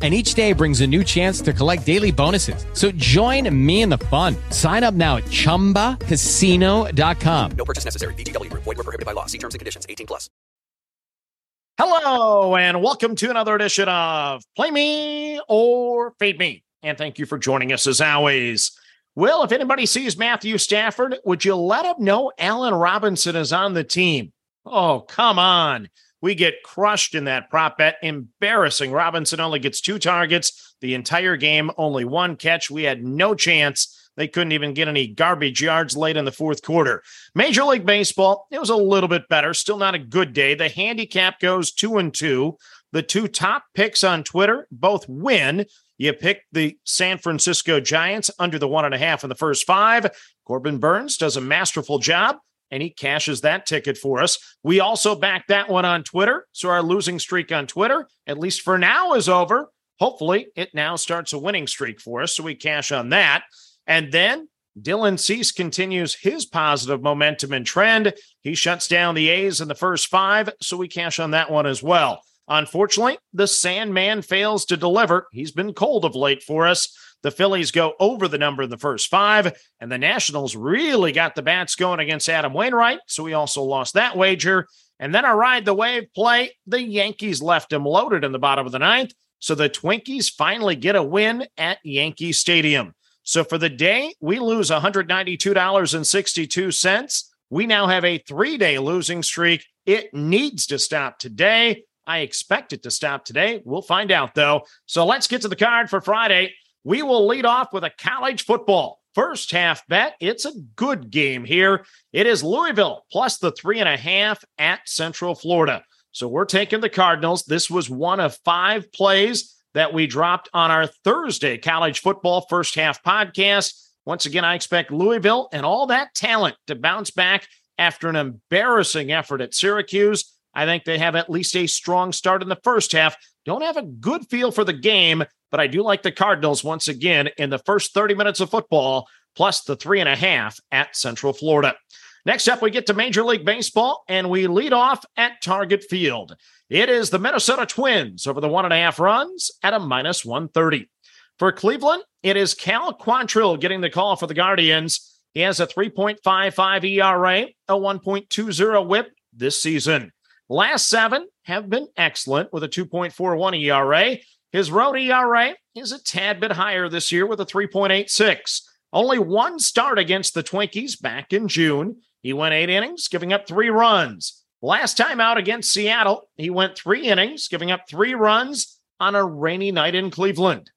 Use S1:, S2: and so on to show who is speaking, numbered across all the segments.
S1: And each day brings a new chance to collect daily bonuses. So join me in the fun. Sign up now at chumbacasino.com.
S2: No purchase necessary. VGW Group. Void were prohibited by law. See terms and conditions. 18 plus.
S3: Hello, and welcome to another edition of Play Me or Fade Me. And thank you for joining us as always. Well, if anybody sees Matthew Stafford, would you let him know Allen Robinson is on the team? Oh, come on. We get crushed in that prop bet. Embarrassing. Robinson only gets two targets the entire game, only one catch. We had no chance. They couldn't even get any garbage yards late in the fourth quarter. Major League Baseball, it was a little bit better. Still not a good day. The handicap goes two and two. The two top picks on Twitter both win. You pick the San Francisco Giants under the one and a half in the first five. Corbin Burnes does a masterful job and he cashes that ticket for us. We also back that one on Twitter. So our losing streak on Twitter, at least for now, is over. Hopefully, it now starts a winning streak for us. So we cash on that. And then Dylan Cease continues his positive momentum and trend. He shuts down the A's in the first five. So we cash on that one as well. Unfortunately, the Sandman fails to deliver. He's been cold of late for us. The Phillies go over the number in the first five, and the Nationals really got the bats going against Adam Wainwright. So we also lost that wager. And then I ride the wave play. The Yankees left him loaded in the bottom of the ninth. So the Twinkies finally get a win at Yankee Stadium. So for the day, we lose $192.62. We now have a three day losing streak. It needs to stop today. I expect it to stop today. We'll find out though. So let's get to the card for Friday. We will lead off with a college football first half bet. It's a good game here. It is Louisville plus the three and a half at Central Florida. So we're taking the Cardinals. This was one of five plays that we dropped on our Thursday college football first half podcast. Once again, I expect Louisville and all that talent to bounce back after an embarrassing effort at Syracuse. I think they have at least a strong start in the first half. Don't have a good feel for the game, but I do like the Cardinals once again in the first 30 minutes of football, plus the three and a half at Central Florida. Next up, we get to Major League Baseball, and we lead off at Target Field. It is the Minnesota Twins over the one and a half runs at a minus 130. For Cleveland, it is Cal Quantrill getting the call for the Guardians. He has a 3.55 ERA, a 1.20 whip this season. Last seven have been excellent with a 2.41 ERA. His road ERA is a tad bit higher this year with a 3.86. Only one start against the Twinkies back in June. He went eight innings, giving up three runs. Last time out against Seattle, he went three innings, giving up three runs on a rainy night in Cleveland.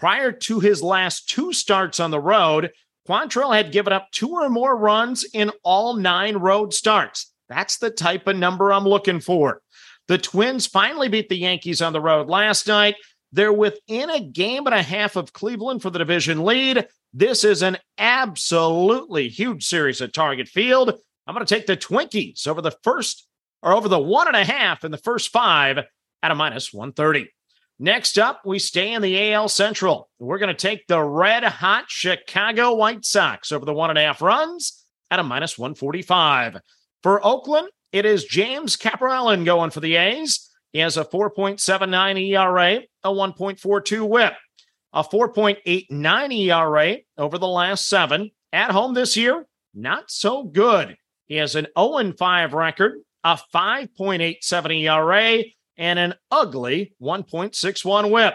S3: Prior to his last two starts on the road, Quantrill had given up two or more runs in all nine road starts. That's the type of number I'm looking for. The Twins finally beat the Yankees on the road last night. They're within a game and a half of Cleveland for the division lead. This is an absolutely huge series at Target Field. I'm going to take the Twinkies over the first or over the one and a half in the first five at a minus 130. Next up, we stay in the AL Central. We're going to take the red hot Chicago White Sox over the one and a half runs at a minus 145. For Oakland, it is James Kaprielian going for the A's. He has a 4.79 ERA, a 1.42 whip a 4.89 ERA over the last seven. At home this year, not so good. He has an 0 5 record, a 5.87 ERA, and an ugly 1.61 whip.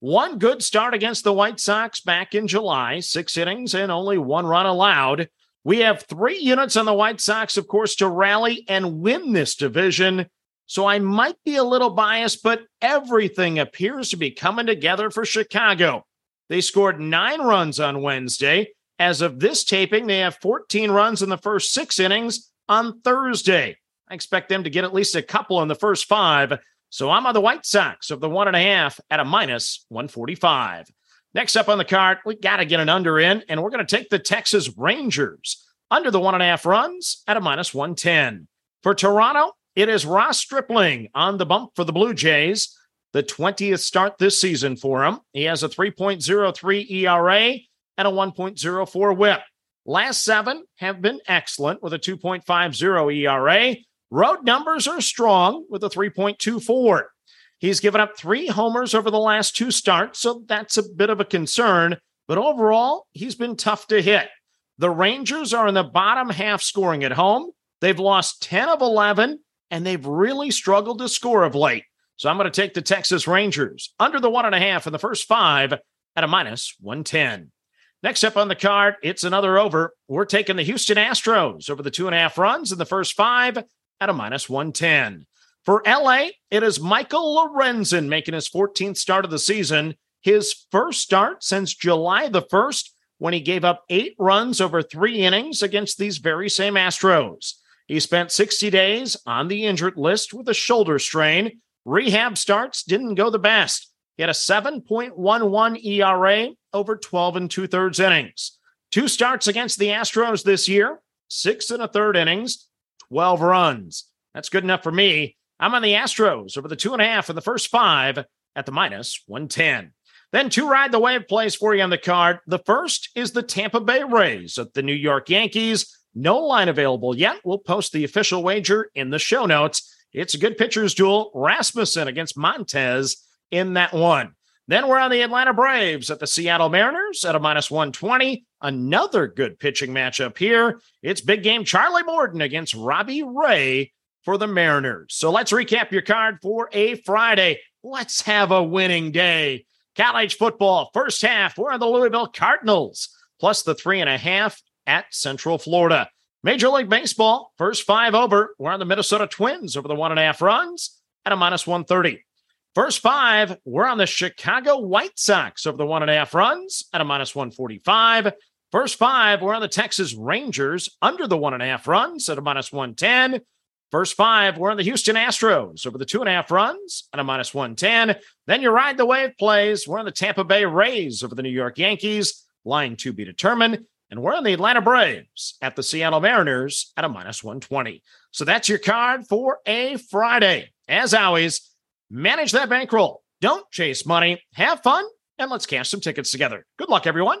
S3: One good start against the White Sox back in July, six innings and only one run allowed. We have three units on the White Sox, of course, to rally and win this division. So I might be a little biased, but everything appears to be coming together for Chicago. They scored nine runs on Wednesday. As of this taping, they have 14 runs in the first six innings on Thursday. I expect them to get at least a couple in the first five. So I'm on the White Sox of the one and a half at a minus 145. Next up on the card, we got to get an under in, and we're going to take the Texas Rangers under the one and a half runs at a minus 110. For Toronto, it is Ross Stripling on the bump for the Blue Jays. The 20th start this season for him. He has a 3.03 ERA and a 1.04 whip. Last seven have been excellent with a 2.50 ERA. Road numbers are strong with a 3.24. He's given up three homers over the last two starts, so that's a bit of a concern. But overall, he's been tough to hit. The Rangers are in the bottom half scoring at home. They've lost 10 of 11, and they've really struggled to score of late. So I'm going to take the Texas Rangers under the one and a half in the first five at a minus 110. Next up on the card, it's another over. We're taking the Houston Astros over the two and a half runs in the first five at a minus 110. For LA, it is Michael Lorenzen making his 14th start of the season, his first start since July the 1st when he gave up eight runs over three innings against these very same Astros. He spent 60 days on the injured list with a shoulder strain. Rehab starts didn't go the best. He had a 7.11 ERA over 12 and two thirds innings. Two starts against the Astros this year, six and a third innings, 12 runs. That's good enough for me. I'm on the Astros over the two and a half in the first five at the minus 110. Then two ride the wave plays for you on the card. The first is the Tampa Bay Rays at the New York Yankees. No line available yet. We'll post the official wager in the show notes. It's a good pitcher's duel. Rasmussen against Montas in that one. Then we're on the Atlanta Braves at the Seattle Mariners at a minus 120. Another good pitching matchup here. It's big game Charlie Morton against Robbie Ray for the Mariners. So let's recap your card for a Friday. Let's have a winning day. College football, first half, we're on the Louisville Cardinals, plus the three and a half at Central Florida. Major League Baseball, first five over, we're on the Minnesota Twins over the one and a half runs at a minus 130. First five, we're on the Chicago White Sox over the one and a half runs at a minus 145. First five, we're on the Texas Rangers under the one and a half runs at a minus 110. First five, we're on the Houston Astros over the two and a half runs at a minus 110. Then you ride the wave plays. We're on the Tampa Bay Rays over the New York Yankees, line to be determined. And we're on the Atlanta Braves at the Seattle Mariners at a minus 120. So that's your card for a Friday. As always, manage that bankroll. Don't chase money. Have fun, and let's cash some tickets together. Good luck, everyone.